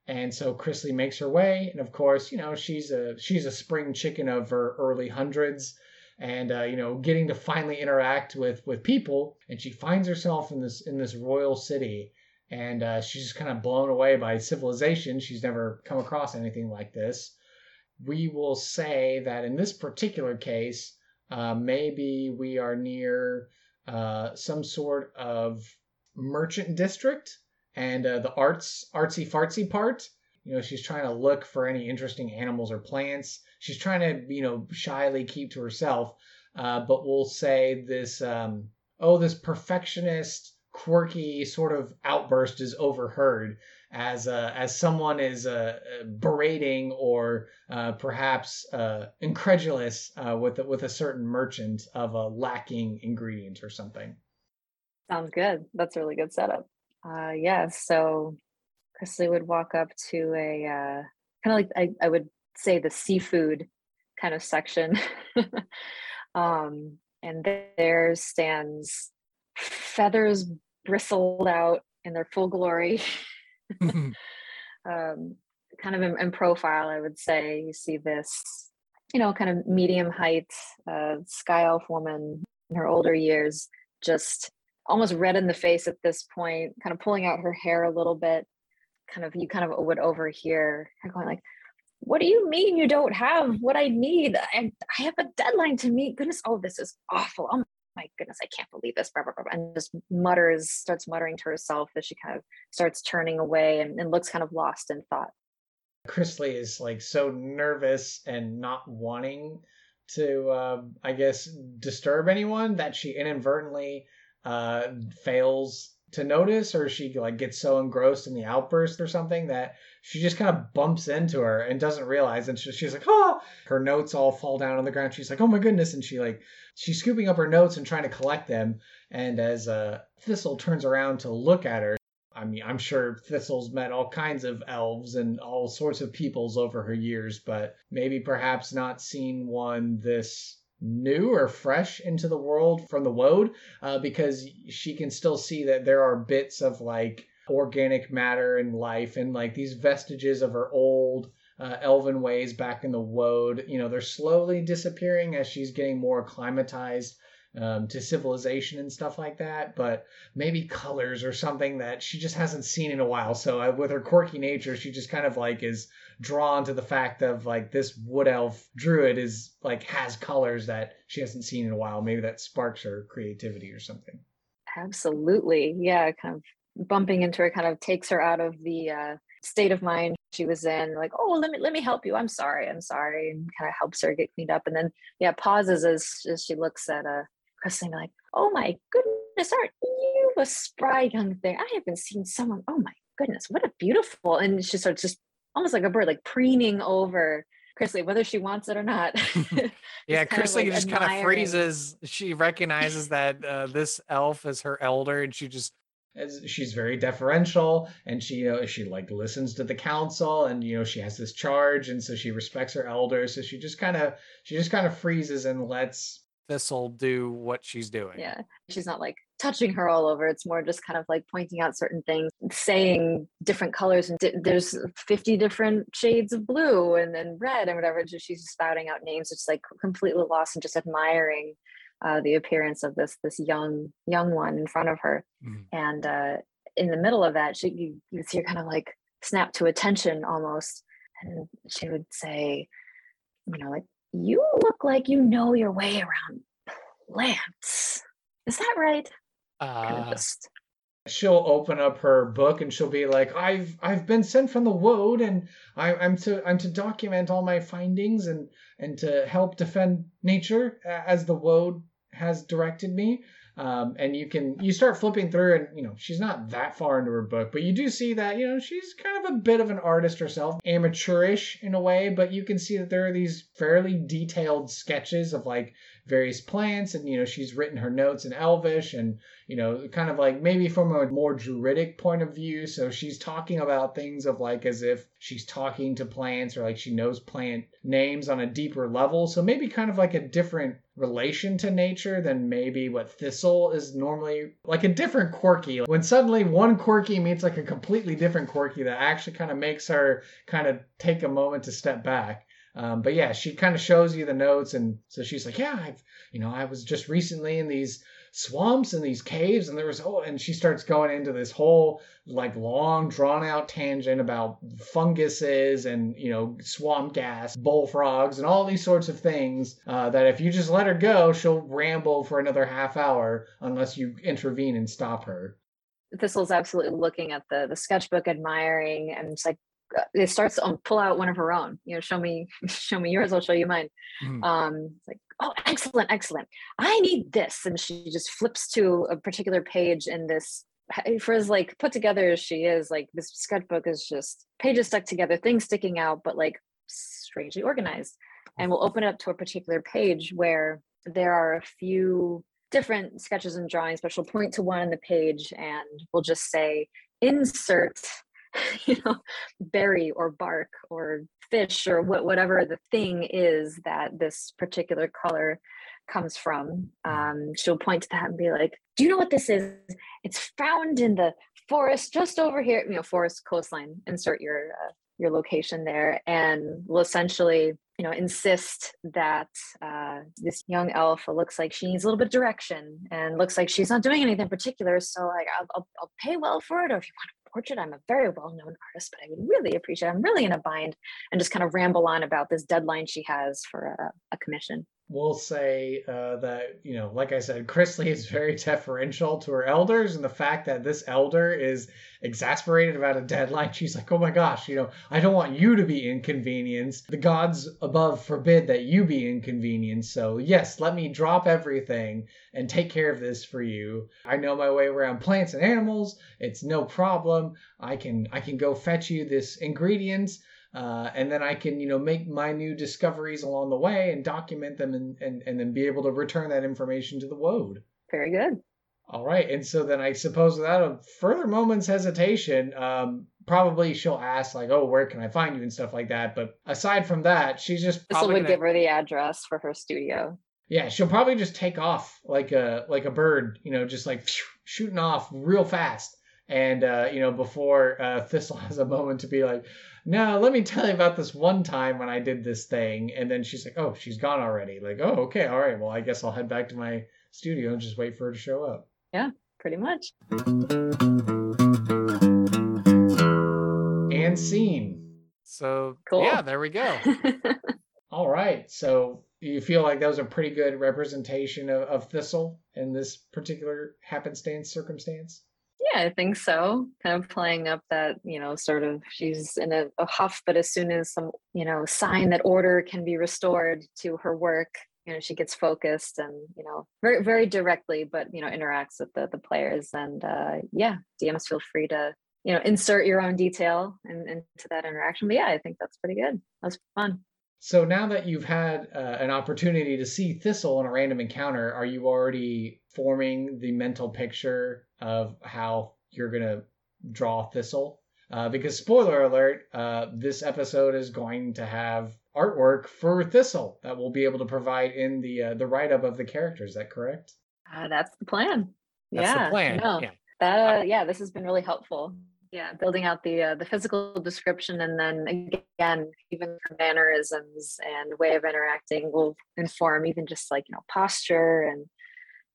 And so Chrisley makes her way, and of course, you know, she's a she's a spring chicken of her early hundreds. And uh, you know getting to finally interact with with people and she finds herself in this in this royal city and uh, she's just kind of blown away by civilization. She's never come across anything like this. We will say that in this particular case uh, maybe we are near uh, some sort of merchant district and uh, the arts artsy fartsy part you know she's trying to look for any interesting animals or plants she's trying to you know shyly keep to herself uh, but we'll say this um, oh, this perfectionist, quirky sort of outburst is overheard as uh, as someone is uh, berating or uh, perhaps uh, incredulous uh, with with a certain merchant of a lacking ingredient or something. Sounds good. That's a really good setup. Uh, yeah. So Chrisley would walk up to a uh, kind of like I, I would say the seafood kind of section. um, and there stands feathers bristled out in their full glory. um, kind of in, in, profile, I would say you see this, you know, kind of medium height uh, sky elf woman in her older years, just almost red in the face at this point, kind of pulling out her hair a little bit. Kind of, you kind of would overhear her going like, what do you mean you don't have what I need? I, I have a deadline to meet. Goodness, oh, this is awful. Oh my goodness, I can't believe this. Blah, blah, blah, and just mutters, starts muttering to herself as she kind of starts turning away and, and looks kind of lost in thought. Chrisley is like so nervous and not wanting to, uh, I guess, disturb anyone that she inadvertently uh, fails to notice or she like gets so engrossed in the outburst or something that she just kind of bumps into her and doesn't realize and she's like oh her notes all fall down on the ground. She's like oh my goodness and she like she's scooping up her notes and trying to collect them and as uh thistle turns around to look at her I mean, I'm sure Thistle's met all kinds of elves and all sorts of peoples over her years, but maybe perhaps not seen one this new or fresh into the world from the woad uh, because she can still see that there are bits of like organic matter and life and like these vestiges of her old uh, elven ways back in the woad you know they're slowly disappearing as she's getting more acclimatized um, to civilization and stuff like that, but maybe colors or something that she just hasn't seen in a while. So uh, with her quirky nature, she just kind of like is drawn to the fact of like this wood elf druid is like has colors that she hasn't seen in a while. Maybe that sparks her creativity or something. Absolutely, yeah. Kind of bumping into her kind of takes her out of the uh, state of mind she was in like oh let me let me help you i'm sorry i'm sorry and kind of helps her get cleaned up and then yeah pauses as, as she looks at a Christine like, oh my goodness, aren't you a spry young thing? I haven't seen someone, oh my goodness, what a beautiful. And she starts just almost like a bird, like preening over Chrisley, whether she wants it or not. yeah, Chrisley like just kind of freezes. She recognizes that uh, this elf is her elder, and she just as she's very deferential and she you know she like listens to the council and you know she has this charge and so she respects her elders so she just kind of she just kind of freezes and lets Thistle do what she's doing. Yeah. She's not like touching her all over. It's more just kind of like pointing out certain things, saying different colors. And di- there's 50 different shades of blue and then red and whatever. Just, she's just spouting out names. It's like completely lost and just admiring uh, the appearance of this this young young one in front of her. Mm-hmm. And uh, in the middle of that, she you, you see her kind of like snap to attention almost. And she would say, you know, like you look like you know your way around plants. Is that right? Uh, just... She'll open up her book and she'll be like, "I've I've been sent from the Woad, and I, I'm to I'm to document all my findings and and to help defend nature as the Woad has directed me." Um, and you can you start flipping through and you know she's not that far into her book but you do see that you know she's kind of a bit of an artist herself amateurish in a way but you can see that there are these fairly detailed sketches of like various plants and you know she's written her notes in elvish and you know kind of like maybe from a more druidic point of view. So she's talking about things of like as if she's talking to plants or like she knows plant names on a deeper level. So maybe kind of like a different relation to nature than maybe what thistle is normally like a different quirky. When suddenly one quirky meets like a completely different quirky that actually kind of makes her kind of take a moment to step back um, but yeah, she kind of shows you the notes, and so she's like, "Yeah, I've, you know, I was just recently in these swamps and these caves, and there was oh," and she starts going into this whole like long, drawn out tangent about funguses and you know swamp gas, bullfrogs, and all these sorts of things. Uh, that if you just let her go, she'll ramble for another half hour unless you intervene and stop her. Thistle's absolutely looking at the the sketchbook, admiring, and it's like it starts to um, pull out one of her own you know show me show me yours i'll show you mine. Mm. um it's like oh excellent excellent. I need this. And she just flips to a particular page in this for as like put together as she is like this sketchbook is just pages stuck together things sticking out but like strangely organized. And we'll open it up to a particular page where there are a few different sketches and drawings but she'll point to one on the page and we'll just say insert you know berry or bark or fish or what, whatever the thing is that this particular color comes from. Um, she'll point to that and be like, "Do you know what this is? It's found in the forest just over here. You know, forest coastline. Insert your uh, your location there, and will essentially, you know, insist that uh, this young elf looks like she needs a little bit of direction and looks like she's not doing anything particular. So, like, I'll, I'll, I'll pay well for it, or if you want portrait. I'm a very well known artist, but I would really appreciate, I'm really in a bind and just kind of ramble on about this deadline she has for a, a commission we'll say uh, that you know like i said chrisley is very deferential to her elders and the fact that this elder is exasperated about a deadline she's like oh my gosh you know i don't want you to be inconvenienced. The gods above forbid that you be inconvenienced. So yes let me drop everything and take care of this for you. I know my way around plants and animals. It's no problem. I can i can go fetch you this ingredients uh, and then I can, you know, make my new discoveries along the way and document them and, and, and then be able to return that information to the Woad. Very good. All right. And so then I suppose without a further moment's hesitation, um, probably she'll ask like, "Oh, where can I find you?" and stuff like that. But aside from that, she's just this would gonna... give her the address for her studio. Yeah, she'll probably just take off like a like a bird, you know, just like shooting off real fast. And uh, you know, before uh, Thistle has a moment to be like, no, let me tell you about this one time when I did this thing. And then she's like, oh, she's gone already. Like, oh, okay, all right. Well, I guess I'll head back to my studio and just wait for her to show up. Yeah, pretty much. And scene. So, cool. yeah, there we go. all right. So, you feel like that was a pretty good representation of, of Thistle in this particular happenstance circumstance? Yeah, I think so. Kind of playing up that, you know, sort of she's in a, a, huff, but as soon as some, you know, sign that order can be restored to her work, you know, she gets focused and, you know, very, very directly, but, you know, interacts with the, the players. And uh, yeah, DMs feel free to, you know, insert your own detail in, into that interaction. But yeah, I think that's pretty good. That was fun. So now that you've had uh, an opportunity to see Thistle in a random encounter, are you already forming the mental picture of how you're gonna draw Thistle? Uh, because spoiler alert, uh, this episode is going to have artwork for Thistle that we'll be able to provide in the uh, the write up of the character. Is that correct? Uh, that's the plan. That's yeah, the plan. No, yeah. That, uh, yeah, this has been really helpful yeah building out the uh, the physical description and then again even mannerisms and way of interacting will inform even just like you know posture and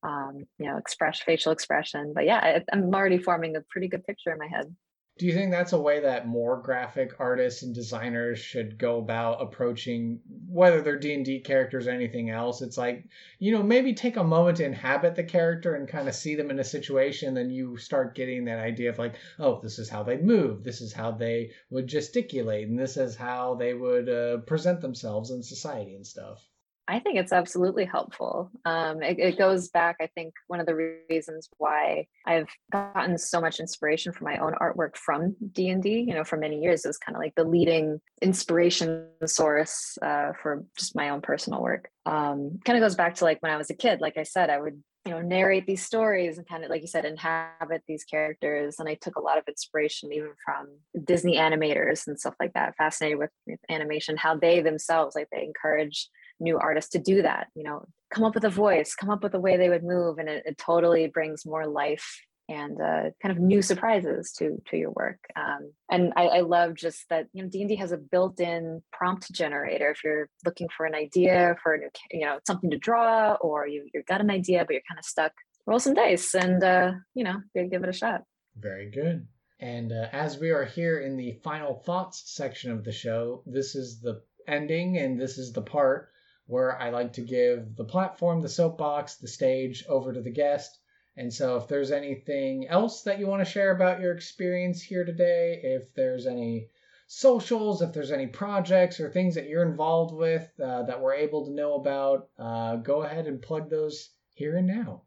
um, you know express facial expression but yeah I, i'm already forming a pretty good picture in my head do you think that's a way that more graphic artists and designers should go about approaching whether they're D&D characters or anything else? It's like, you know, maybe take a moment to inhabit the character and kind of see them in a situation then you start getting that idea of like, oh, this is how they move, this is how they would gesticulate, and this is how they would uh, present themselves in society and stuff. I think it's absolutely helpful. Um, it, it, goes back, I think, one of the reasons why I've gotten so much inspiration for my own artwork from D and D. You know, for many years, it was kind of like the leading inspiration source uh, for just my own personal work. Um, kind of goes back to like when I was a kid. Like I said, I would you know narrate these stories and kind of like you said inhabit these characters and i took a lot of inspiration even from disney animators and stuff like that fascinated with, with animation how they themselves like they encourage new artists to do that you know come up with a voice come up with a way they would move and it, it totally brings more life and uh, kind of new surprises to to your work. Um, and I, I, love just that you know d&d has a built-in prompt generator. If you're looking for an idea for a new you know something to draw or you, you've got an idea but you're kind of stuck roll some dice and uh, you know give it a shot. Very good. And uh, as we are here in the final thoughts section of the show this is the ending and this is the part where I like to give the platform, the soapbox, the stage over to the guest. And so, if there's anything else that you want to share about your experience here today, if there's any socials, if there's any projects or things that you're involved with uh, that we're able to know about, uh, go ahead and plug those here and now.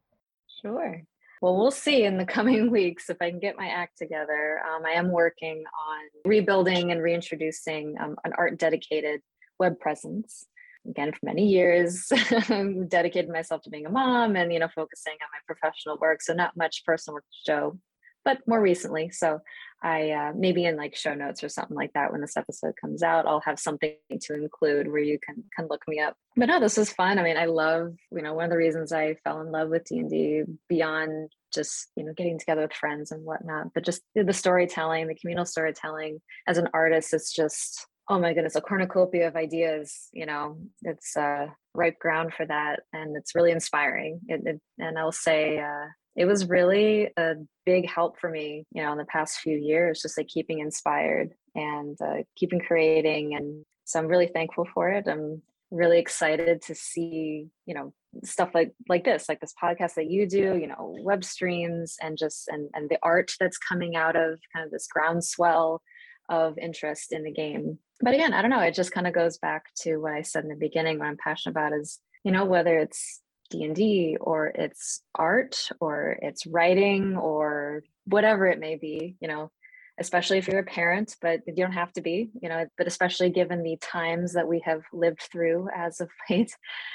Sure. Well, we'll see in the coming weeks if I can get my act together. Um, I am working on rebuilding and reintroducing um, an art dedicated web presence. Again, for many years, dedicated myself to being a mom and you know focusing on my professional work. So not much personal work to show, but more recently. So I uh, maybe in like show notes or something like that when this episode comes out, I'll have something to include where you can can look me up. But no, this was fun. I mean, I love you know one of the reasons I fell in love with D and D beyond just you know getting together with friends and whatnot, but just the storytelling, the communal storytelling. As an artist, it's just oh my goodness, a cornucopia of ideas. You know, it's uh, ripe ground for that, and it's really inspiring. It, it, and I'll say. Uh, it was really a big help for me, you know, in the past few years, just like keeping inspired and uh, keeping creating. And so I'm really thankful for it. I'm really excited to see, you know, stuff like like this, like this podcast that you do, you know, web streams and just and and the art that's coming out of kind of this groundswell of interest in the game. But again, I don't know, it just kind of goes back to what I said in the beginning, what I'm passionate about is, you know, whether it's d&d or it's art or it's writing or whatever it may be you know especially if you're a parent but you don't have to be you know but especially given the times that we have lived through as of late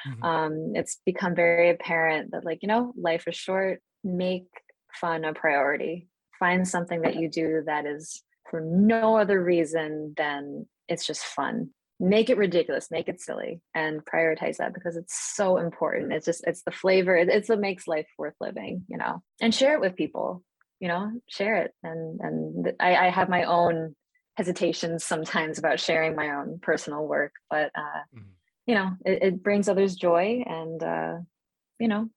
mm-hmm. um, it's become very apparent that like you know life is short make fun a priority find something that you do that is for no other reason than it's just fun. Make it ridiculous make it silly and prioritize that because it's so important. It's just it's the flavor it's what makes life worth living you know? And share it with people you know? Share it. And and i, I have my own hesitations sometimes about sharing my own personal work but uh mm-hmm. you know it, it, brings others joy and uh you know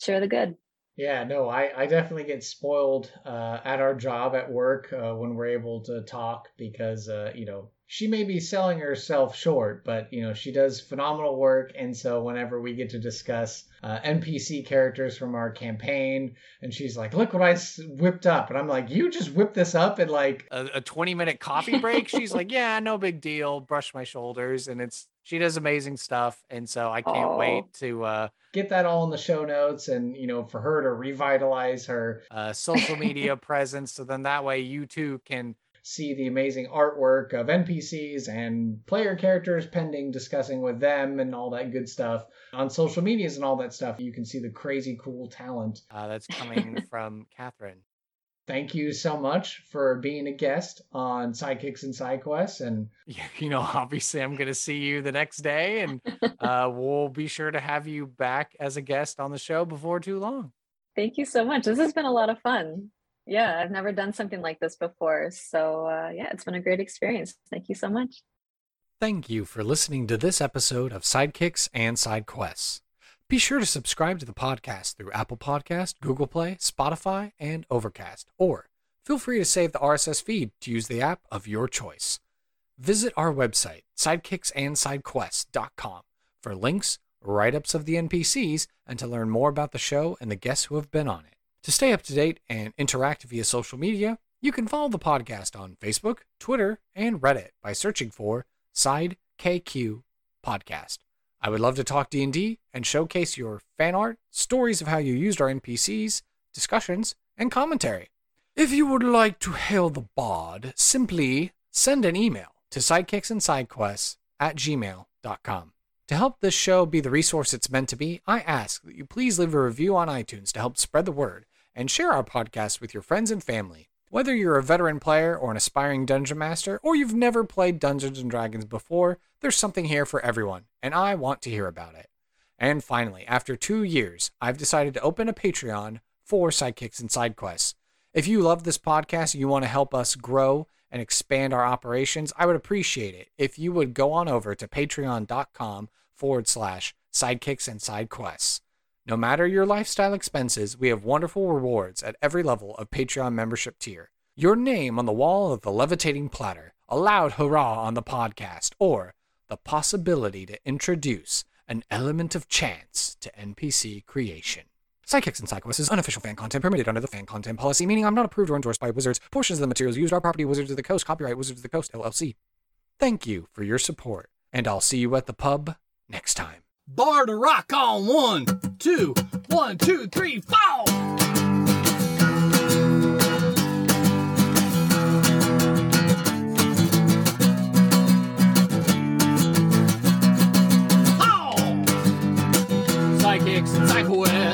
share the good yeah, no, I, I definitely get spoiled uh, at our job at work uh, when we're able to talk because, uh, you know, she may be selling herself short, but you know she does phenomenal work. And so whenever we get to discuss uh, NPC characters from our campaign, and she's like, "Look what I whipped up," and I'm like, "You just whipped this up in like a, a 20 minute coffee break?" she's like, "Yeah, no big deal." Brush my shoulders, and it's she does amazing stuff, and so I can't wait to uh, get that all in the show notes, and you know for her to revitalize her uh, social media presence, so then that way you too can see the amazing artwork of NPCs and player characters pending discussing with them and all that good stuff. On social medias and all that stuff, you can see the crazy cool talent uh, that's coming from Catherine. Thank you so much for being a guest on Sidekicks and Sidequests. And you know, obviously, I'm going to see you the next day, and uh, we'll be sure to have you back as a guest on the show before too long. Thank you so much. This has been a lot of fun yeah i've never done something like this before so uh, yeah it's been a great experience thank you so much thank you for listening to this episode of sidekicks and side quests be sure to subscribe to the podcast through apple podcast google play spotify and overcast. Or feel free to save the rss feed to use the app of your choice. Visit our website sidekicksandsidequests.com for links write-ups of the npcs and to learn more about the show and the guests who have been on it. To stay up to date and interact via social media, you can follow the podcast on Facebook, Twitter, and Reddit by searching for Side KQ Podcast. I would love to talk D&D and showcase your fan art, stories of how you used our NPCs, discussions, and commentary. If you would like to hail the bod, simply send an email to sidekicksandsidequests at gmail.com. To help this show be the resource it's meant to be, I ask that you please leave a review on iTunes to help spread the word and share our podcast with your friends and family. Whether you're a veteran player or an aspiring dungeon master, or you've never played Dungeons and Dragons before, there's something here for everyone, and I want to hear about it. And finally, after two years, I've decided to open a Patreon for Sidekicks and Sidequests. If you love this podcast and you want to help us grow and expand our operations, I would appreciate it if you would go on over to patreon.com forward slash sidekicks and sidequests. No matter your lifestyle expenses, we have wonderful rewards at every level of Patreon membership tier. Your name on the wall of the levitating platter, a loud hurrah on the podcast, or the possibility to introduce an element of chance to NPC creation. Sidekicks and Sidequests is unofficial fan content permitted under the fan content policy, meaning I'm not approved or endorsed by Wizards. Portions of the materials used are property Wizards of the Coast, copyright Wizards of the Coast, LLC. Thank you for your support, and I'll see you at the pub next time. Bar to rock on one, two, one, two, three, four. Sidekicks and Sidekicks.